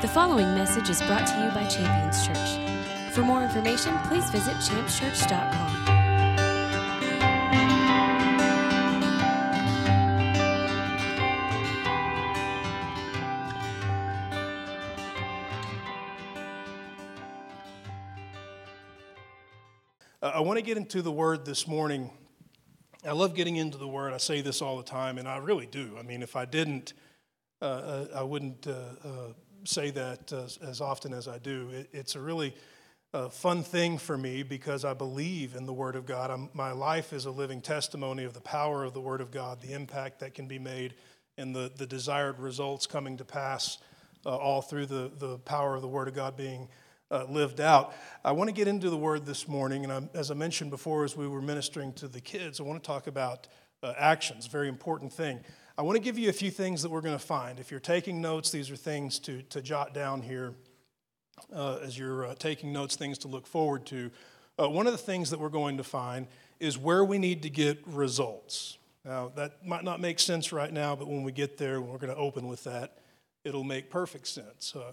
The following message is brought to you by Champions Church. For more information, please visit championschurch.com. Uh, I want to get into the word this morning. I love getting into the word. I say this all the time, and I really do. I mean, if I didn't, uh, uh, I wouldn't uh, uh, say that as, as, often as I do. It, it's a really uh, fun thing for me because I believe in the Word of God. I'm, my life is a living testimony of the power of the Word of God, the impact that can be made, and the, the desired results coming to pass all through the, the power of the Word of God being uh, lived out. I want to get into the word this morning, and I'm, as I mentioned before, as we were ministering to the kids, I want to talk about uh, actions, very important thing. I want to give you a few things that we're going to find. If you're taking notes, these are things to, to jot down here uh, as you're uh, taking notes, things to look forward to. Uh, one of the things that we're going to find is where we need to get results. Now, that might not make sense right now, but when we get there, we're going to open with that, it'll make perfect sense. Uh,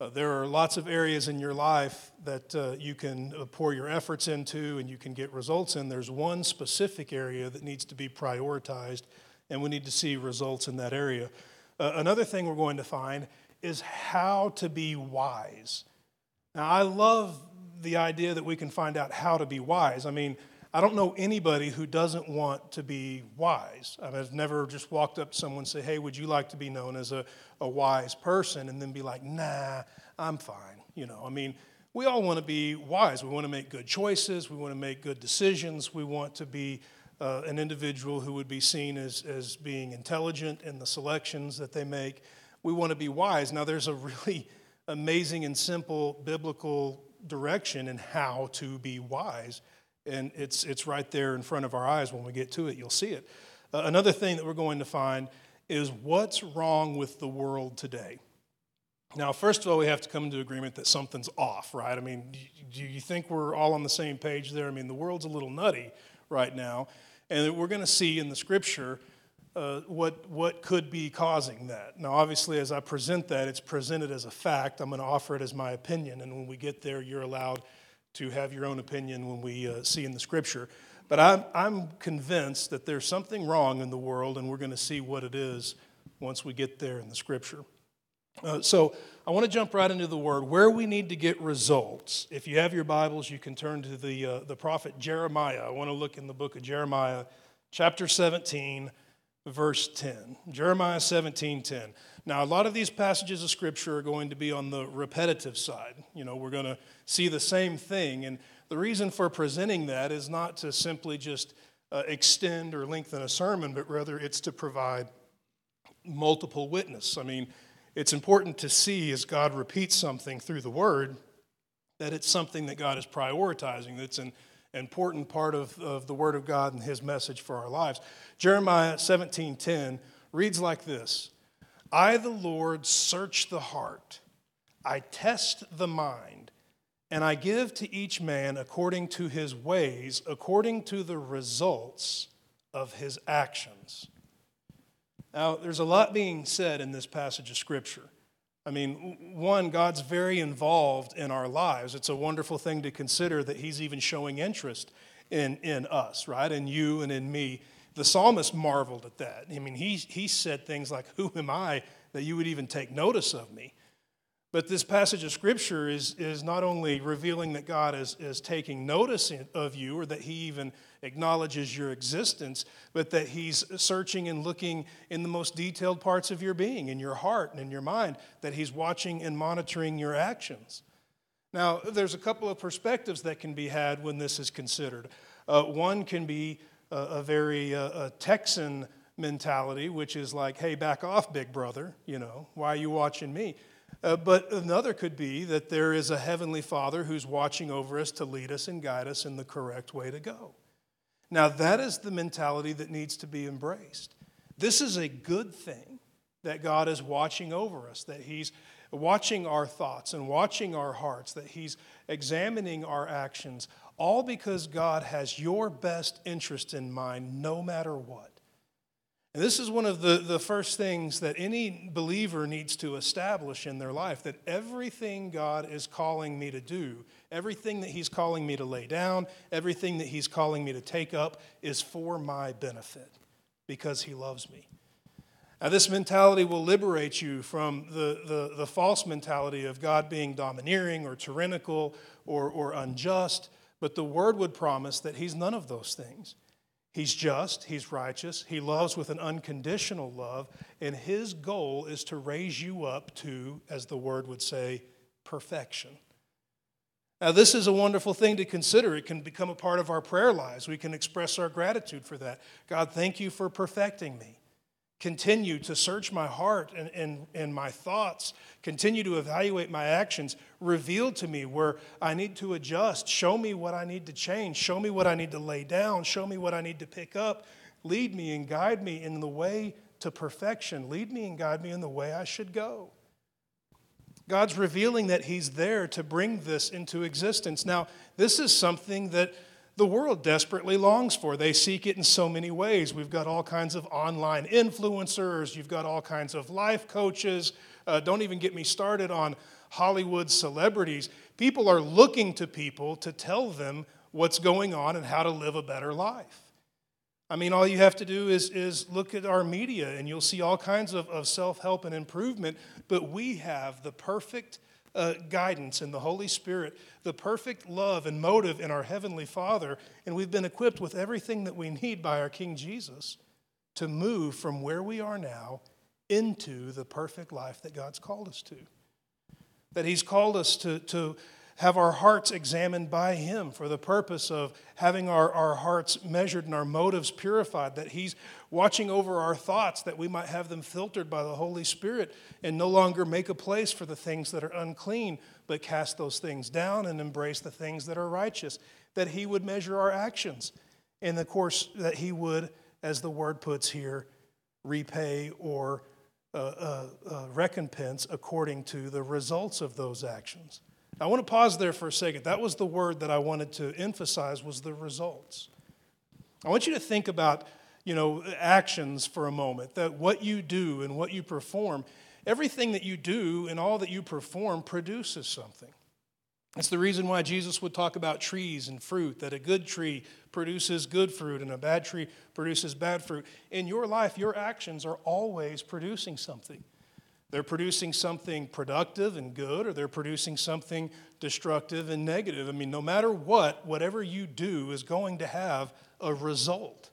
uh, there are lots of areas in your life that uh, you can uh, pour your efforts into and you can get results in. There's one specific area that needs to be prioritized, and we need to see results in that area. Uh, another thing we're going to find is how to be wise. Now, I love the idea that we can find out how to be wise. I mean, I don't know anybody who doesn't want to be wise. I've never just walked up to someone and say, Hey, would you like to be known as a, a wise person? And then be like, Nah, I'm fine. You know, I mean, we all want to be wise. We want to make good choices. We want to make good decisions. We want to be uh, an individual who would be seen as, as being intelligent in the selections that they make. We want to be wise. Now, there's a really amazing and simple biblical direction in how to be wise and it's, it's right there in front of our eyes. When we get to it, you'll see it. Uh, another thing that we're going to find is what's wrong with the world today. Now, first of all, we have to come into agreement that something's off, right? I mean, do you think we're all on the same page there? I mean, the world's a little nutty right now, and we're going to see in the scripture uh, what, what could be causing that. Now, obviously, as I present that, it's presented as a fact. I'm going to offer it as my opinion, and when we get there, you're allowed to have your own opinion when we uh, see in the scripture. But I'm, I'm convinced that there's something wrong in the world, and we're going to see what it is once we get there in the scripture. Uh, so I want to jump right into the word where we need to get results. If you have your Bibles, you can turn to the, uh, the prophet Jeremiah. I want to look in the book of Jeremiah, chapter 17, verse 10. Jeremiah 17, 10. Now, a lot of these passages of Scripture are going to be on the repetitive side. You know, we're going to see the same thing. And the reason for presenting that is not to simply just uh, extend or lengthen a sermon, but rather it's to provide multiple witness. I mean, it's important to see as God repeats something through the Word that it's something that God is prioritizing, that's an important part of, of the Word of God and His message for our lives. Jeremiah 17:10 reads like this. I, the Lord, search the heart, I test the mind, and I give to each man according to his ways, according to the results of his actions. Now, there's a lot being said in this passage of Scripture. I mean, one, God's very involved in our lives. It's a wonderful thing to consider that He's even showing interest in, in us, right? In you and in me the psalmist marveled at that. I mean, he, he said things like, Who am I that you would even take notice of me? But this passage of scripture is, is not only revealing that God is, is taking notice of you or that he even acknowledges your existence, but that he's searching and looking in the most detailed parts of your being, in your heart and in your mind, that he's watching and monitoring your actions. Now, there's a couple of perspectives that can be had when this is considered. Uh, one can be a, a very uh, a Texan mentality, which is like, hey, back off, big brother, you know, why are you watching me? Uh, but another could be that there is a heavenly father who's watching over us to lead us and guide us in the correct way to go. Now, that is the mentality that needs to be embraced. This is a good thing that God is watching over us, that He's watching our thoughts and watching our hearts, that He's examining our actions, all because God has your best interest in mind no matter what. And this is one of the, the first things that any believer needs to establish in their life that everything God is calling me to do, everything that He's calling me to lay down, everything that He's calling me to take up is for my benefit because He loves me. Now, this mentality will liberate you from the, the, the false mentality of God being domineering or tyrannical or, or unjust, but the Word would promise that He's none of those things. He's just, he's righteous, he loves with an unconditional love, and his goal is to raise you up to, as the word would say, perfection. Now, this is a wonderful thing to consider. It can become a part of our prayer lives. We can express our gratitude for that. God, thank you for perfecting me. Continue to search my heart and, and, and my thoughts. Continue to evaluate my actions. Reveal to me where I need to adjust. Show me what I need to change. Show me what I need to lay down. Show me what I need to pick up. Lead me and guide me in the way to perfection. Lead me and guide me in the way I should go. God's revealing that He's there to bring this into existence. Now, this is something that the world desperately longs for. They seek it in so many ways. We've got all kinds of online influencers, you've got all kinds of life coaches. Uh, don't even get me started on Hollywood celebrities. People are looking to people to tell them what's going on and how to live a better life. I mean, all you have to do is, is look at our media and you'll see all kinds of, of self help and improvement, but we have the perfect uh, guidance in the Holy Spirit, the perfect love and motive in our Heavenly Father, and we've been equipped with everything that we need by our King Jesus to move from where we are now into the perfect life that God's called us to. That He's called us to, to have our hearts examined by Him for the purpose of having our, our hearts measured and our motives purified, that He's watching over our thoughts, that we might have them filtered by the Holy Spirit and no longer make a place for the things that are unclean, but cast those things down and embrace the things that are righteous, that He would measure our actions. And of course, that He would, as the word puts here, repay or uh, uh, uh, recompense according to the results of those actions. I want to pause there for a second. That was the word that I wanted to emphasize was the results. I want you to think about, you know, actions for a moment, that what you do and what you perform, everything that you do and all that you perform produces something. It's the reason why Jesus would talk about trees and fruit, that a good tree produces good fruit and a bad tree produces bad fruit. In your life, your actions are always producing something. They're producing something productive and good, or they're producing something destructive and negative. I mean, no matter what, whatever you do is going to have a result.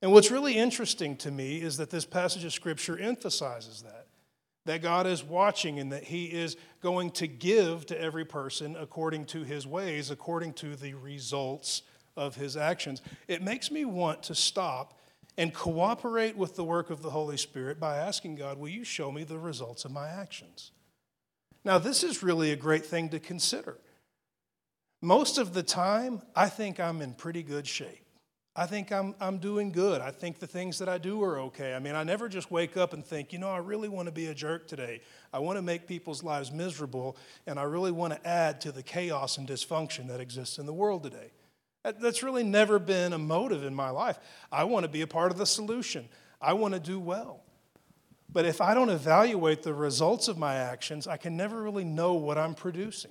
And what's really interesting to me is that this passage of Scripture emphasizes that. That God is watching and that He is going to give to every person according to His ways, according to the results of His actions. It makes me want to stop and cooperate with the work of the Holy Spirit by asking God, Will you show me the results of my actions? Now, this is really a great thing to consider. Most of the time, I think I'm in pretty good shape. I think I'm, I'm doing good. I think the things that I do are okay. I mean, I never just wake up and think, you know, I really want to be a jerk today. I want to make people's lives miserable, and I really want to add to the chaos and dysfunction that exists in the world today. That's really never been a motive in my life. I want to be a part of the solution, I want to do well. But if I don't evaluate the results of my actions, I can never really know what I'm producing.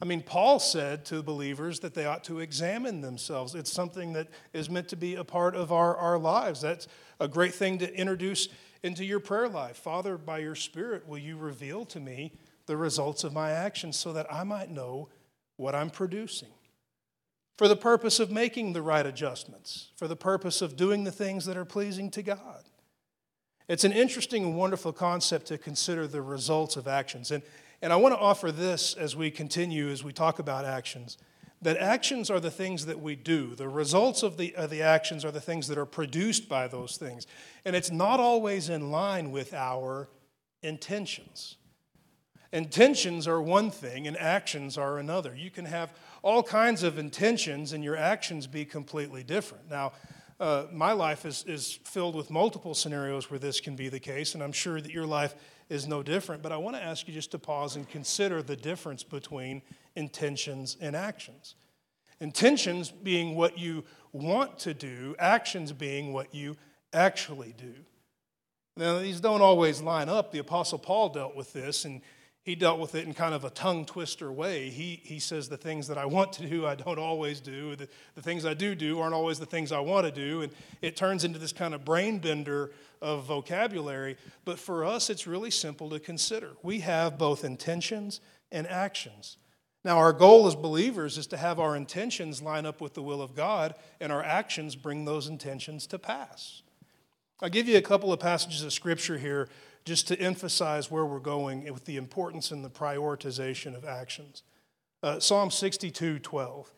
I mean, Paul said to believers that they ought to examine themselves. It's something that is meant to be a part of our, our lives. That's a great thing to introduce into your prayer life. Father, by your Spirit, will you reveal to me the results of my actions so that I might know what I'm producing? For the purpose of making the right adjustments, for the purpose of doing the things that are pleasing to God. It's an interesting and wonderful concept to consider the results of actions. And, and I want to offer this as we continue, as we talk about actions that actions are the things that we do. The results of the, of the actions are the things that are produced by those things. And it's not always in line with our intentions. Intentions are one thing, and actions are another. You can have all kinds of intentions and your actions be completely different. Now, uh, my life is, is filled with multiple scenarios where this can be the case, and I'm sure that your life is no different. But I want to ask you just to pause and consider the difference between intentions and actions. Intentions being what you want to do, actions being what you actually do. Now, these don't always line up. The Apostle Paul dealt with this, and he dealt with it in kind of a tongue twister way. He, he says, The things that I want to do, I don't always do. The, the things I do do aren't always the things I want to do. And it turns into this kind of brain bender of vocabulary. But for us, it's really simple to consider. We have both intentions and actions. Now, our goal as believers is to have our intentions line up with the will of God, and our actions bring those intentions to pass. I'll give you a couple of passages of scripture here just to emphasize where we're going with the importance and the prioritization of actions. Uh, Psalm 62 12.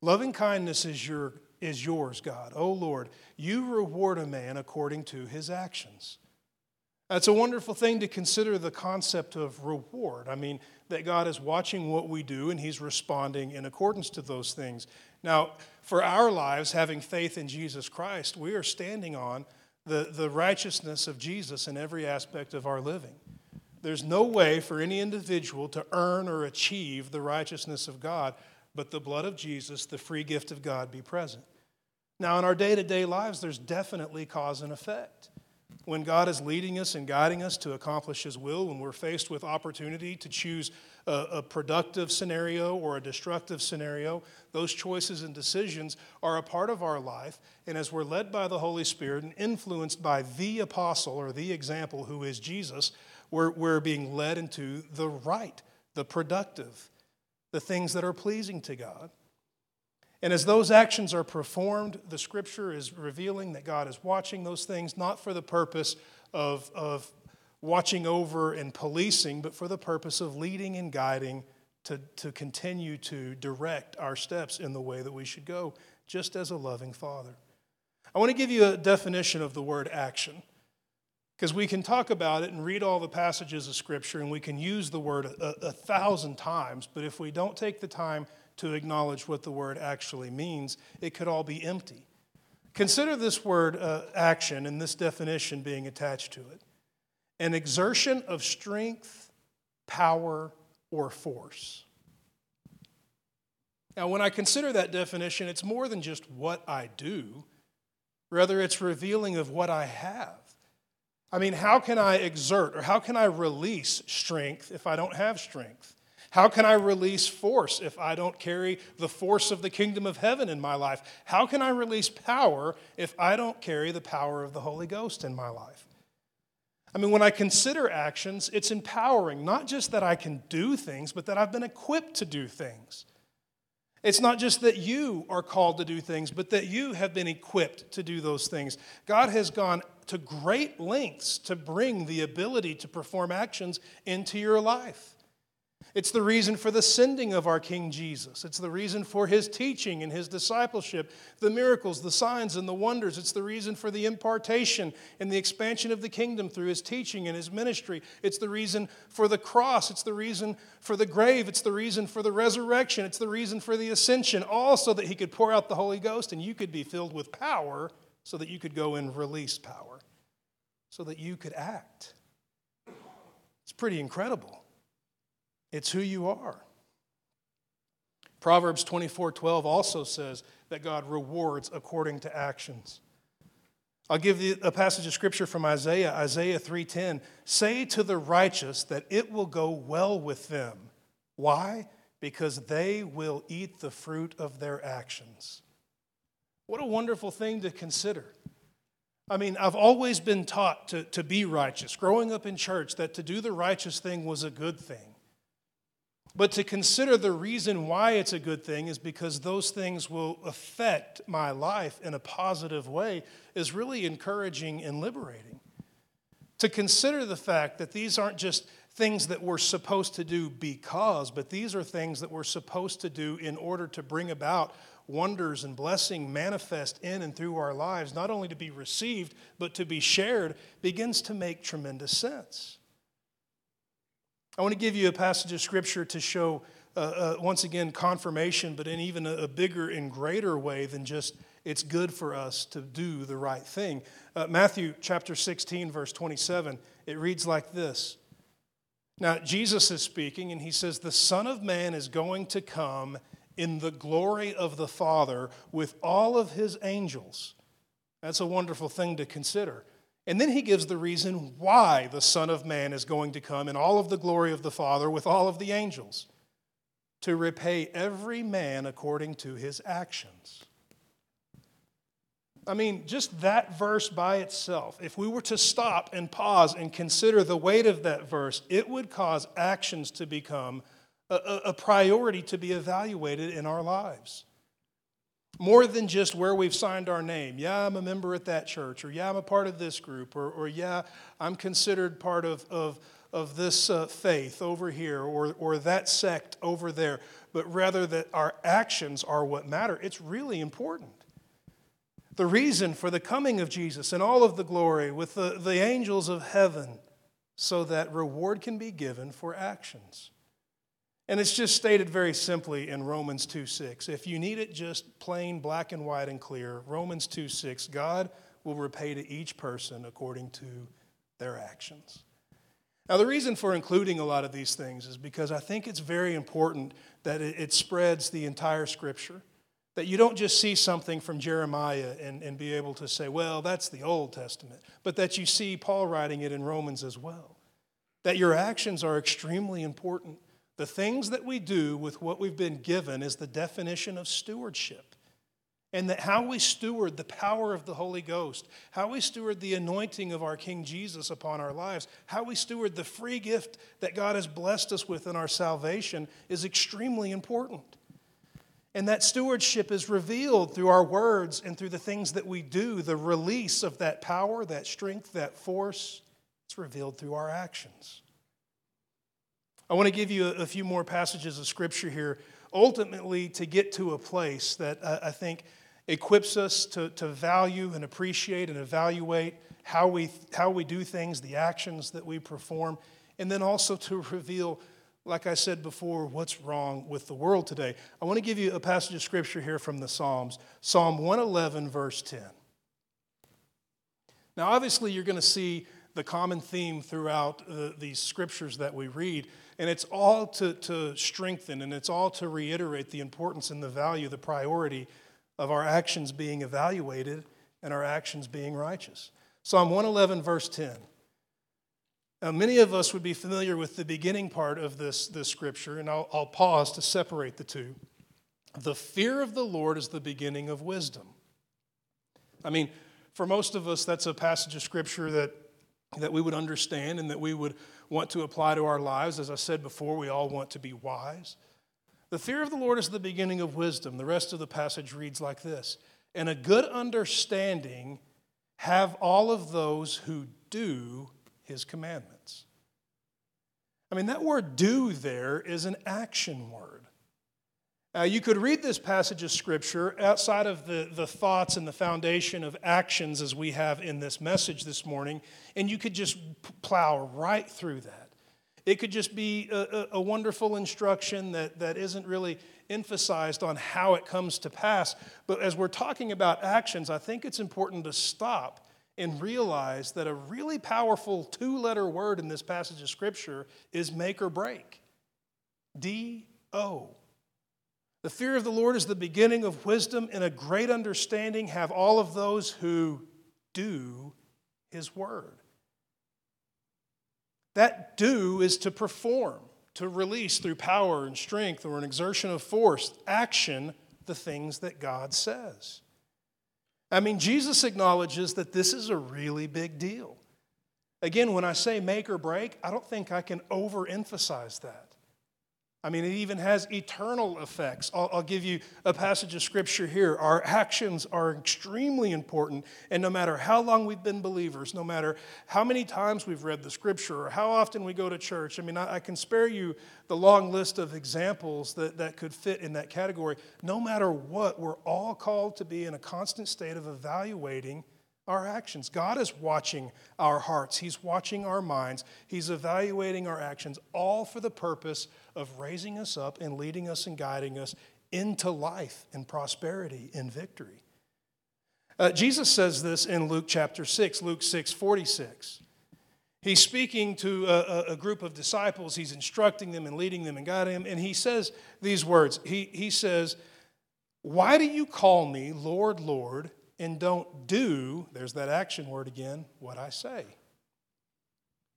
Loving kindness is, your, is yours, God. O Lord, you reward a man according to his actions. That's a wonderful thing to consider the concept of reward. I mean, that God is watching what we do and He's responding in accordance to those things. Now, for our lives, having faith in Jesus Christ, we are standing on the, the righteousness of Jesus in every aspect of our living. There's no way for any individual to earn or achieve the righteousness of God, but the blood of Jesus, the free gift of God, be present. Now, in our day to day lives, there's definitely cause and effect. When God is leading us and guiding us to accomplish His will, when we're faced with opportunity to choose a, a, productive scenario or a destructive scenario, those choices and decisions are a part of our life. And as we're led by the Holy Spirit and influenced by the apostle or the example who is Jesus, we're, we're being led into the right, the productive, the things that are pleasing to God. And as those actions are performed, the scripture is revealing that God is watching those things, not for the purpose of, of watching over and policing, but for the purpose of leading and guiding to, to continue to direct our steps in the way that we should go, just as a loving Father. I want to give you a definition of the word action. Because we can talk about it and read all the passages of Scripture and we can use the word a, a, thousand times, but if we don't take the time to acknowledge what the word actually means, it could all be empty. Consider this word uh, action and this definition being attached to it an exertion of strength, power, or force. Now, when I consider that definition, it's more than just what I do, rather, it's revealing of what I have. I mean, how can I exert or how can I release strength if I don't have strength? How can I release force if I don't carry the force of the kingdom of heaven in my life? How can I release power if I don't carry the power of the Holy Ghost in my life? I mean, when I consider actions, it's empowering, not just that I can do things, but that I've been equipped to do things. It's not just that you are called to do things, but that you have been equipped to do those things. God has gone to great lengths to bring the ability to perform actions into your life. It's the reason for the sending of our King Jesus. It's the reason for his teaching and his discipleship, the miracles, the signs, and the wonders. It's the reason for the impartation and the expansion of the kingdom through his teaching and his ministry. It's the reason for the cross. It's the reason for the grave. It's the reason for the resurrection. It's the reason for the ascension, all so that he could pour out the Holy Ghost and you could be filled with power so that you could go and release power, so that you could act. It's pretty incredible. It's who you are. Proverbs 24 12 also says that God rewards according to actions. I'll give you a passage of scripture from Isaiah, Isaiah 3:10. Say to the righteous that it will go well with them. Why? Because they will eat the fruit of their actions. What a wonderful thing to consider. I mean, I've always been taught to, to be righteous, growing up in church, that to do the righteous thing was a good thing. But to consider the reason why it's a good thing is because those things will affect my life in a positive way is really encouraging and liberating. To consider the fact that these aren't just things that we're supposed to do because, but these are things that we're supposed to do in order to bring about wonders and blessing manifest in and through our lives, not only to be received, but to be shared, begins to make tremendous sense. I want to give you a passage of scripture to show, uh, uh, once again, confirmation, but in even a, a, bigger and greater way than just it's good for us to do the right thing. Uh, Matthew chapter 16, verse 27, it reads like this. Now, Jesus is speaking, and he says, The Son of Man is going to come in the glory of the Father with all of his angels. That's a wonderful thing to consider. And then he gives the reason why the Son of Man is going to come in all of the glory of the Father with all of the angels to repay every man according to his actions. I mean, just that verse by itself, if we were to stop and pause and consider the weight of that verse, it would cause actions to become a, a, priority to be evaluated in our lives. More than just where we've signed our name. Yeah, I'm a member at that church, or yeah, I'm a part of this group, or, or yeah, I'm considered part of, of, of this uh, faith over here, or, or that sect over there, but rather that our actions are what matter. It's really important. The reason for the coming of Jesus and all of the glory with the, the angels of heaven, so that reward can be given for actions. And it's just stated very simply in Romans 2 6. If you need it just plain black and white and clear, Romans 2 6, God will repay to each person according to their actions. Now, the reason for including a lot of these things is because I think it's very important that it, spreads the entire scripture. That you don't just see something from Jeremiah and, and be able to say, well, that's the Old Testament, but that you see Paul writing it in Romans as well. That your actions are extremely important. The things that we do with what we've been given is the definition of stewardship. And that how we steward the power of the Holy Ghost, how we steward the anointing of our King Jesus upon our lives, how we steward the free gift that God has blessed us with in our salvation is extremely important. And that stewardship is revealed through our words and through the things that we do. The release of that power, that strength, that force, it's revealed through our actions. I want to give you a, few more passages of scripture here, ultimately to get to a place that I think equips us to, to value and appreciate and evaluate how we, how we do things, the actions that we perform, and then also to reveal, like I said before, what's wrong with the world today. I want to give you a passage of scripture here from the Psalms Psalm 111, verse 10. Now, obviously, you're going to see the common theme throughout uh, these scriptures that we read. And it's all to, to strengthen and it's all to reiterate the importance and the value, the priority of our actions being evaluated and our actions being righteous. Psalm 111, verse 10. Now, many of us would be familiar with the beginning part of this, this scripture, and I'll, I'll pause to separate the two. The fear of the Lord is the beginning of wisdom. I mean, for most of us, that's a passage of scripture that, that we would understand and that we would want to apply to our lives. As I said before, we all want to be wise. The fear of the Lord is the beginning of wisdom. The rest of the passage reads like this And a good understanding have all of those who do his commandments. I mean, that word do there is an action word. Uh, you could read this passage of Scripture outside of the, the thoughts and the foundation of actions as we have in this message this morning, and you could just plow right through that. It could just be a, a, wonderful instruction that, that isn't really emphasized on how it comes to pass. But as we're talking about actions, I think it's important to stop and realize that a really powerful two letter word in this passage of Scripture is make or break. D O. The fear of the Lord is the beginning of wisdom, and a great understanding have all of those who do his word. That do is to perform, to release through power and strength or an exertion of force, action, the things that God says. I mean, Jesus acknowledges that this is a really big deal. Again, when I say make or break, I don't think I can overemphasize that. I mean, it even has eternal effects. I'll, I'll, give you a passage of scripture here. Our actions are extremely important, and no matter how long we've been believers, no matter how many times we've read the scripture or how often we go to church, I mean, I, I can spare you the long list of examples that, that could fit in that category. No matter what, we're all called to be in a constant state of evaluating our actions. God is watching our hearts, He's watching our minds, He's evaluating our actions, all for the purpose of raising us up and leading us and guiding us into life and prosperity and victory. Uh, Jesus says this in Luke chapter 6, Luke 6 46. He's speaking to a, a, group of disciples. He's instructing them and leading them and guiding them. And he says these words He, he says, Why do you call me Lord, Lord, and don't do, there's that action word again, what I say.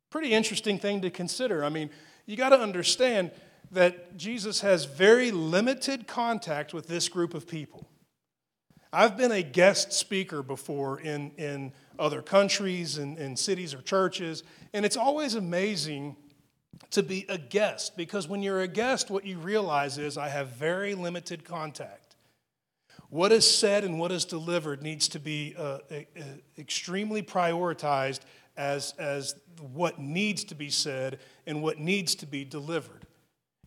Pretty interesting thing to consider. I mean, you got to understand that Jesus has very limited contact with this group of people. I've been a guest speaker before in, in other countries and in, in cities or churches, and it's always amazing to be a guest because when you're a guest, what you realize is I have very limited contact. What is said and what is delivered needs to be uh, extremely prioritized as, as what needs to be said and what needs to be delivered.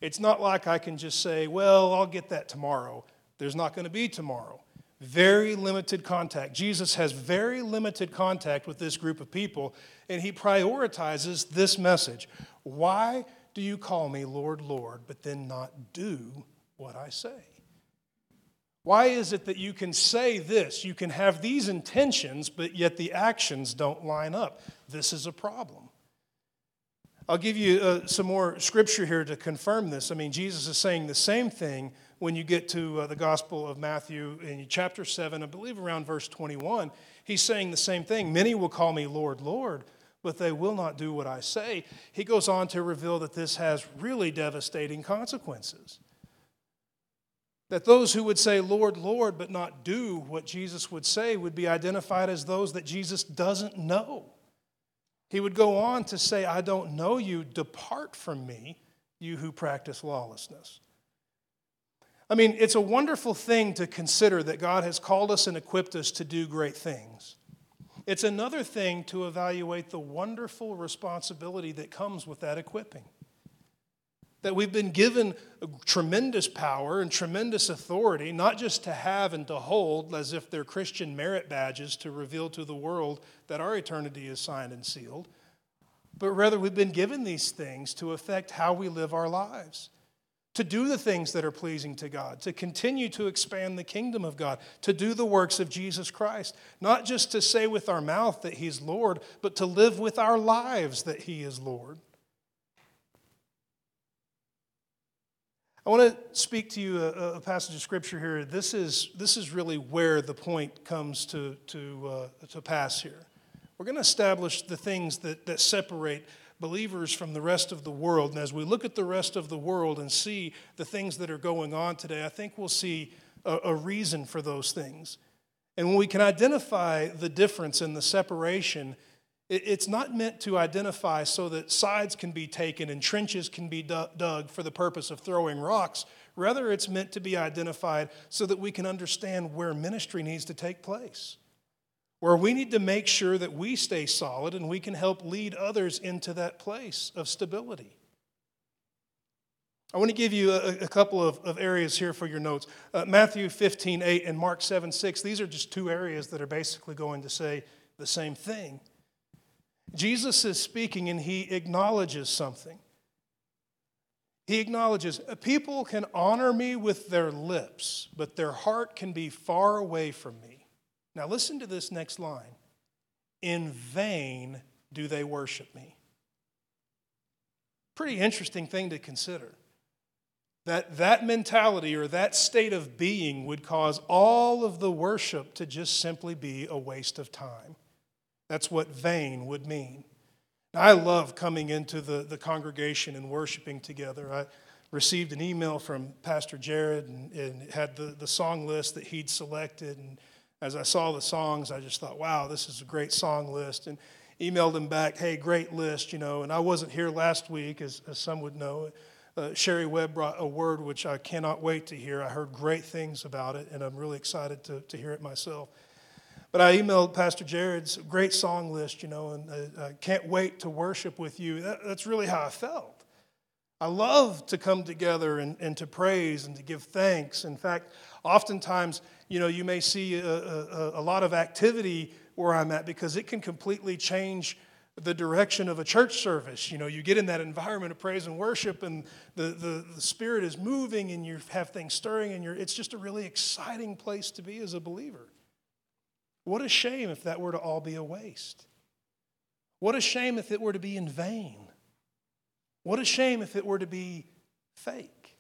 It's not like I can just say, well, I'll get that tomorrow. There's not going to be tomorrow. Very limited contact. Jesus has very limited contact with this group of people, and he prioritizes this message Why do you call me Lord, Lord, but then not do what I say? Why is it that you can say this? You can have these intentions, but yet the actions don't line up. This is a problem. I'll give you uh, some more scripture here to confirm this. I mean, Jesus is saying the same thing when you get to uh, the Gospel of Matthew in chapter 7, I believe around verse 21. He's saying the same thing. Many will call me Lord, Lord, but they will not do what I say. He goes on to reveal that this has really devastating consequences that those who would say, Lord, Lord, but not do what Jesus would say would be identified as those that Jesus doesn't know. He would go on to say, I don't know you, depart from me, you who practice lawlessness. I mean, it's a wonderful thing to consider that God has called us and equipped us to do great things. It's another thing to evaluate the wonderful responsibility that comes with that equipping that we've been given tremendous power and tremendous authority, not just to have and to hold as if they're Christian merit badges to reveal to the world that our eternity is signed and sealed, but rather we've been given these things to affect how we live our lives, to do the things that are pleasing to God, to continue to expand the kingdom of God, to do the works of Jesus Christ, not just to say with our mouth that He's Lord, but to live with our lives that He is Lord. I want to speak to you a, a, passage of scripture here. This is, this is really where the point comes to, to, uh, to pass here. We're going to establish the things that, that separate believers from the rest of the world. And as we look at the rest of the world and see the things that are going on today, I think we'll see a, a reason for those things. And when we can identify the difference and the separation, it's not meant to identify so that sides can be taken and trenches can be dug for the purpose of throwing rocks. Rather, it's meant to be identified so that we can understand where ministry needs to take place, where we need to make sure that we stay solid and we can help lead others into that place of stability. I want to give you a, a couple of, of, areas here for your notes. Uh, Matthew 15, 8 and Mark 7, 6. These are just two areas that are basically going to say the same thing. Jesus is speaking and he acknowledges something. He acknowledges people can honor me with their lips, but their heart can be far away from me. Now, listen to this next line In vain do they worship me. Pretty interesting thing to consider. That that mentality or that state of being would cause all of the worship to just simply be a waste of time. That's what vain would mean. I love coming into the, the congregation and worshiping together. I received an email from Pastor Jared and, and had the, the song list that he'd selected. And as I saw the songs, I just thought, wow, this is a great song list. And emailed him back, hey, great list, you know. And I wasn't here last week, as, as some would know. Uh, Sherry Webb brought a word which I cannot wait to hear. I heard great things about it, and I'm really excited to, to hear it myself. But I emailed Pastor Jared's great song list, you know, and I, I can't wait to worship with you. That, that's really how I felt. I love to come together and, and to praise and to give thanks. In fact, oftentimes, you know, you may see a, a, a lot of activity where I'm at because it can completely change the direction of a church service. You know, you get in that environment of praise and worship, and the, the, the Spirit is moving, and you have things stirring, and you're, it's just a really exciting place to be as a believer. What a shame if that were to all be a waste. What a shame if it were to be in vain. What a shame if it were to be fake.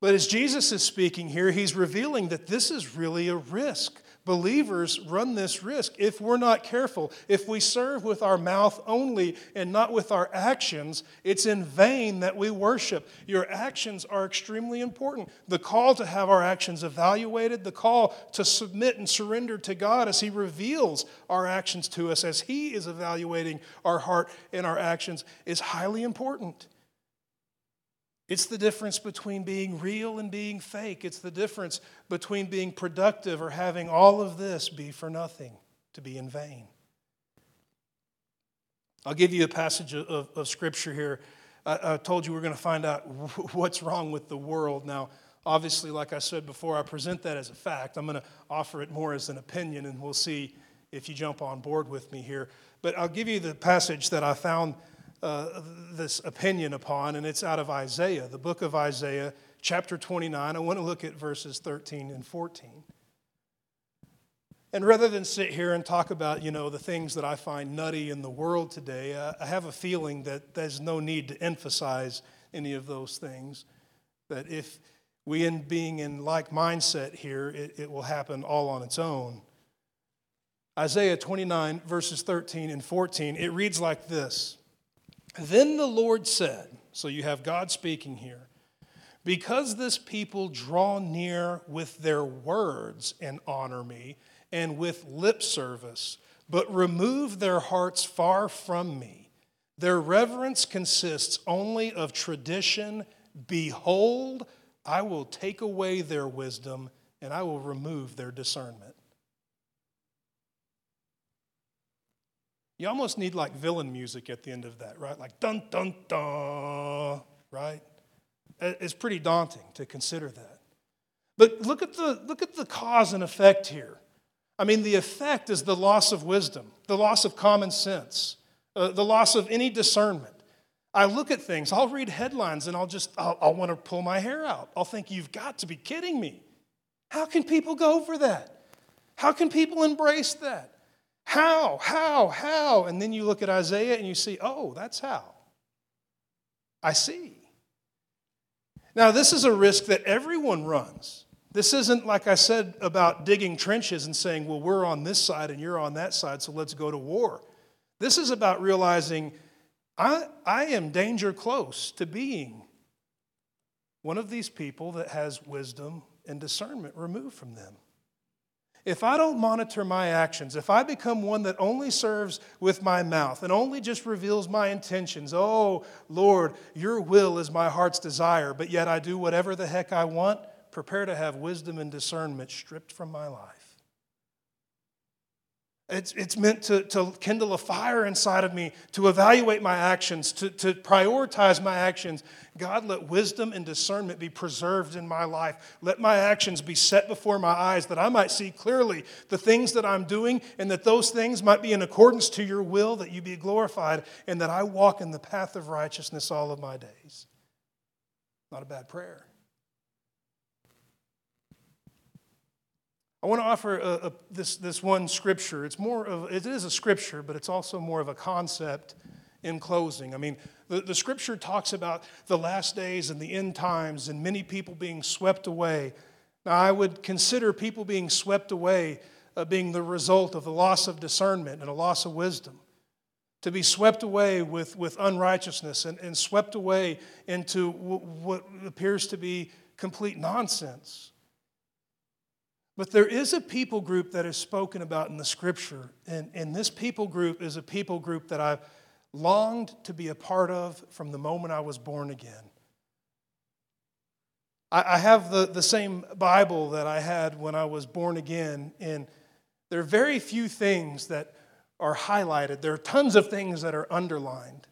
But as Jesus is speaking here, he's revealing that this is really a risk Believers run this risk if we're not careful. If we serve with our mouth only and not with our actions, it's in vain that we worship. Your actions are extremely important. The call to have our actions evaluated, the call to submit and surrender to God as He reveals our actions to us, as He is evaluating our heart and our actions, is highly important. It's the difference between being real and being fake. It's the difference between being productive or having all of this be for nothing, to be in vain. I'll give you a passage of, of scripture here. I, I told you we're going to find out what's wrong with the world. Now, obviously, like I said before, I present that as a fact. I'm going to offer it more as an opinion, and we'll see if you jump on board with me here. But I'll give you the passage that I found uh, this opinion upon, and it's out of Isaiah, the book of Isaiah, chapter 29. I want to look at verses 13 and 14. And rather than sit here and talk about, you know, the things that I find nutty in the world today, I have a feeling that there's no need to emphasize any of those things. That if we, in being in like mindset here, it, it will happen all on its own. Isaiah 29, verses 13 and 14, it reads like this then the Lord said, so you have God speaking here, because this people draw near with their words and honor me, and with lip service, but remove their hearts far from me. Their reverence consists only of tradition. Behold, I will take away their wisdom, and I will remove their discernment. You almost need like villain music at the end of that, right? Like dun dun dun, right? It's pretty daunting to consider that. But look at the look at the cause and effect here. I mean, the effect is the loss of wisdom, the loss of common sense, uh, the loss of any discernment. I look at things, I'll read headlines and I'll just, I'll, I'll want to pull my hair out. I'll think, you've got to be kidding me. How can people go for that? How can people embrace that? How? How? How? And then you look at Isaiah and you see, oh, that's how. I see. Now, this is a risk that everyone runs. This isn't like I said about digging trenches and saying, well, we're on this side and you're on that side, so let's go to war. This is about realizing I, I am danger close to being one of these people that has wisdom and discernment removed from them if I don't monitor my actions, if I become one that only serves with my mouth and only just reveals my intentions, oh, Lord, your will is my heart's desire, but yet I do whatever the heck I want, prepare to have wisdom and discernment stripped from my life. It's, it's meant to, to kindle a fire inside of me, to evaluate my actions, to, to prioritize my actions. God, let wisdom and discernment be preserved in my life. Let my actions be set before my eyes that I might see clearly the things that I'm doing and that those things might be in accordance to your will, that you be glorified, and that I walk in the path of righteousness all of my days. Not a bad prayer. I want to offer a, a, this, this one scripture. It's more of, it is a scripture, but it's also more of a concept in closing. I mean, the, the scripture talks about the last days and the end times and many people being swept away. Now, I would consider people being swept away uh, being the result of the loss of discernment and a loss of wisdom. To be swept away with, with unrighteousness and, and swept away into w- what appears to be complete nonsense. But there is a people group that is spoken about in the scripture, and, and this people group is a people group that I've longed to be a part of from the moment I was born again. I, I have the, the same Bible that I had when I was born again, and there are very few things that are highlighted. There are tons of things that are underlined.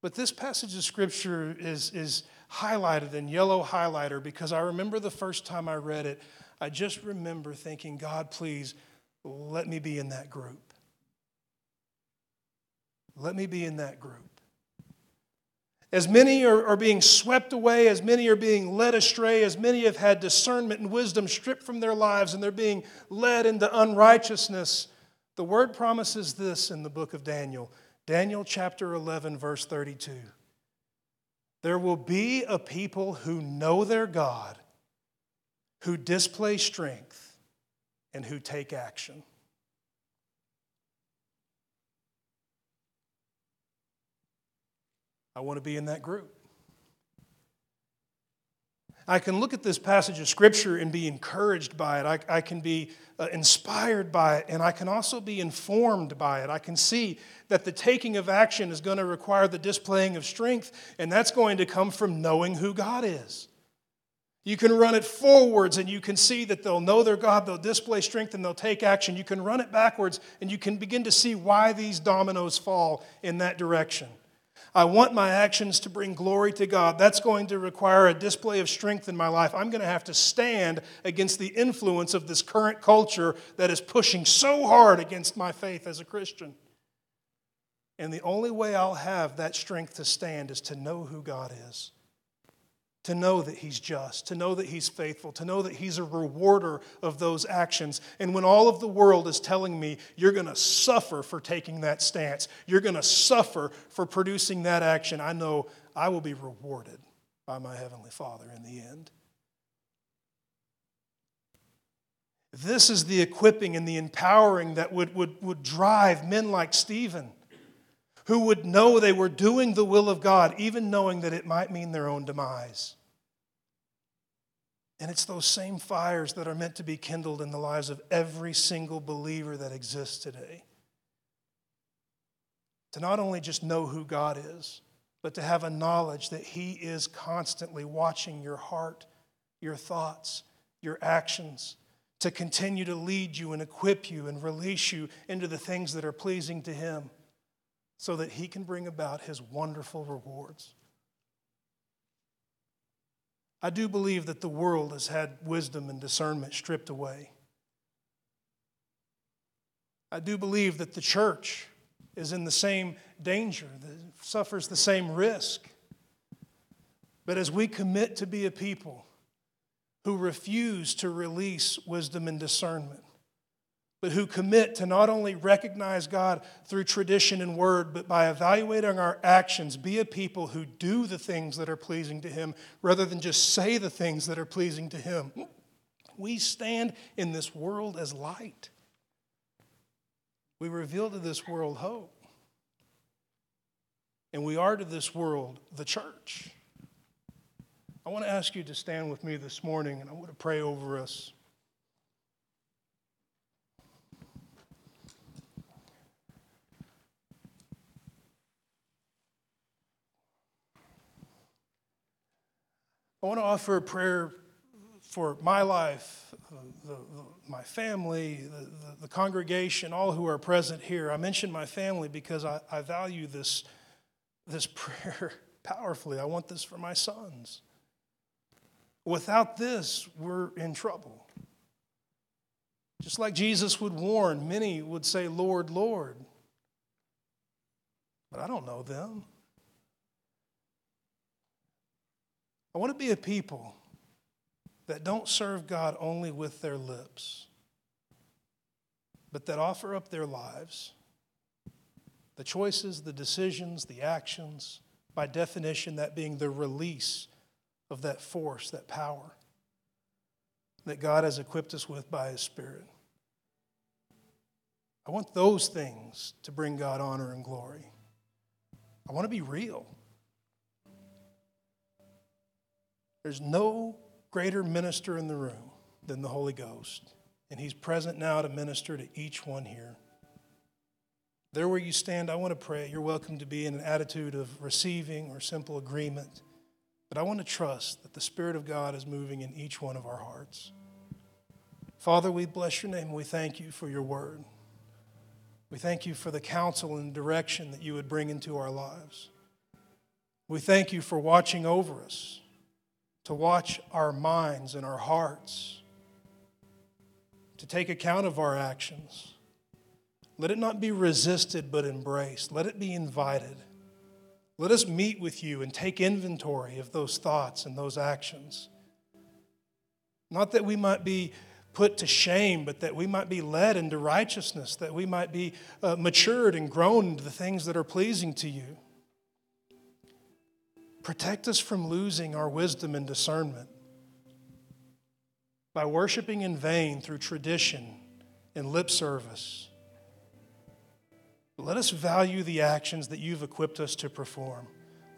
But this passage of scripture is, is highlighted in yellow highlighter because I remember the first time I read it. I just remember thinking, God, please let me be in that group. Let me be in that group. As many are, are being swept away, as many are being led astray, as many have had discernment and wisdom stripped from their lives and they're being led into unrighteousness, the word promises this in the book of Daniel Daniel chapter 11, verse 32. There will be a people who know their God who display strength and who take action. I want to be in that group. I can look at this passage of Scripture and be encouraged by it. I, I can be uh, inspired by it, and I can also be informed by it. I can see that the taking of action is going to require the displaying of strength, and that's going to come from knowing who God is. You can run it forwards and you can see that they'll know their God, they'll display strength, and they'll take action. You can run it backwards and you can begin to see why these dominoes fall in that direction. I want my actions to bring glory to God. That's going to require a display of strength in my life. I'm going to have to stand against the influence of this current culture that is pushing so hard against my faith as a Christian. And the only way I'll have that strength to stand is to know who God is to know that He's just, to know that He's faithful, to know that He's a rewarder of those actions. And when all of the world is telling me you're going to suffer for taking that stance, you're going to suffer for producing that action, I know I will be rewarded by my Heavenly Father in the end. This is the equipping and the empowering that would, would, would drive men like Stephen who would know they were doing the will of God, even knowing that it might mean their own demise. And it's those same fires that are meant to be kindled in the lives of every single believer that exists today. To not only just know who God is, but to have a knowledge that He is constantly watching your heart, your thoughts, your actions, to continue to lead you and equip you and release you into the things that are pleasing to Him so that he can bring about his wonderful rewards. I do believe that the world has had wisdom and discernment stripped away. I do believe that the church is in the same danger, that suffers the same risk. But as we commit to be a people who refuse to release wisdom and discernment, but who commit to not only recognize God through tradition and word, but by evaluating our actions, be a people who do the things that are pleasing to Him rather than just say the things that are pleasing to Him. We stand in this world as light. We reveal to this world hope. And we are to this world the church. I want to ask you to stand with me this morning, and I want to pray over us. I want to offer a prayer for my life, uh, the, the, my family, the, the, congregation, all who are present here. I mention my family because I, I value this, this prayer powerfully. I want this for my sons. Without this, we're in trouble. Just like Jesus would warn, many would say, Lord, Lord. But I don't know them. I want to be a people that don't serve God only with their lips, but that offer up their lives, the choices, the decisions, the actions, by definition, that being the release of that force, that power that God has equipped us with by His Spirit. I want those things to bring God honor and glory. I want to be real. There's no greater minister in the room than the Holy Ghost, and He's present now to minister to each one here. There where you stand, I want to pray. You're welcome to be in an attitude of receiving or simple agreement, but I want to trust that the Spirit of God is moving in each one of our hearts. Father, we bless your name we thank you for your word. We thank you for the counsel and direction that you would bring into our lives. We thank you for watching over us to watch our minds and our hearts, to take account of our actions. Let it not be resisted but embraced. Let it be invited. Let us meet with you and take inventory of those thoughts and those actions. Not that we might be put to shame, but that we might be led into righteousness, that we might be uh, matured and grown into the things that are pleasing to you. Protect us from losing our wisdom and discernment by worshiping in vain through tradition and lip service. Let us value the actions that you've equipped us to perform.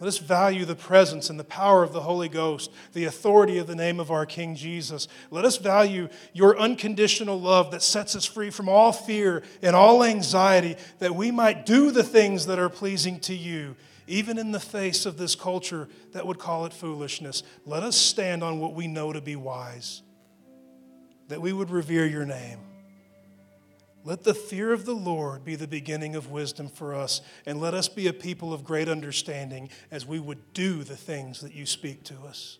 Let us value the presence and the power of the Holy Ghost, the authority of the name of our King Jesus. Let us value your unconditional love that sets us free from all fear and all anxiety, that we might do the things that are pleasing to you, even in the face of this culture that would call it foolishness. Let us stand on what we know to be wise, that we would revere your name. Let the fear of the Lord be the beginning of wisdom for us, and let us be a people of great understanding as we would do the things that you speak to us.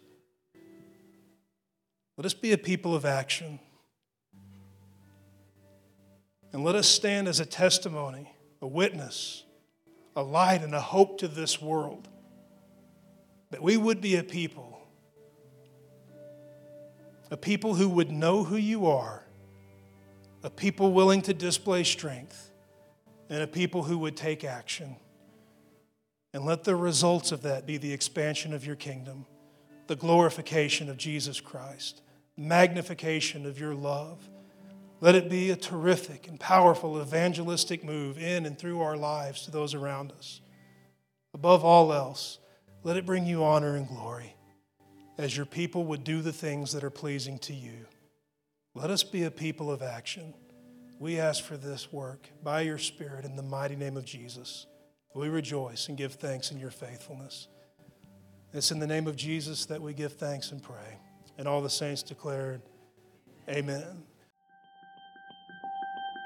Let us be a people of action. And let us stand as a testimony, a witness, a light, and a hope to this world that we would be a people, a people who would know who you are a people willing to display strength, and a people who would take action. And let the results of that be the expansion of your kingdom, the glorification of Jesus Christ, magnification of your love. Let it be a terrific and powerful evangelistic move in and through our lives to those around us. Above all else, let it bring you honor and glory as your people would do the things that are pleasing to you. Let us be a people of action. We ask for this work by your Spirit in the mighty name of Jesus. We rejoice and give thanks in your faithfulness. It's in the name of Jesus that we give thanks and pray. And all the saints declared, Amen.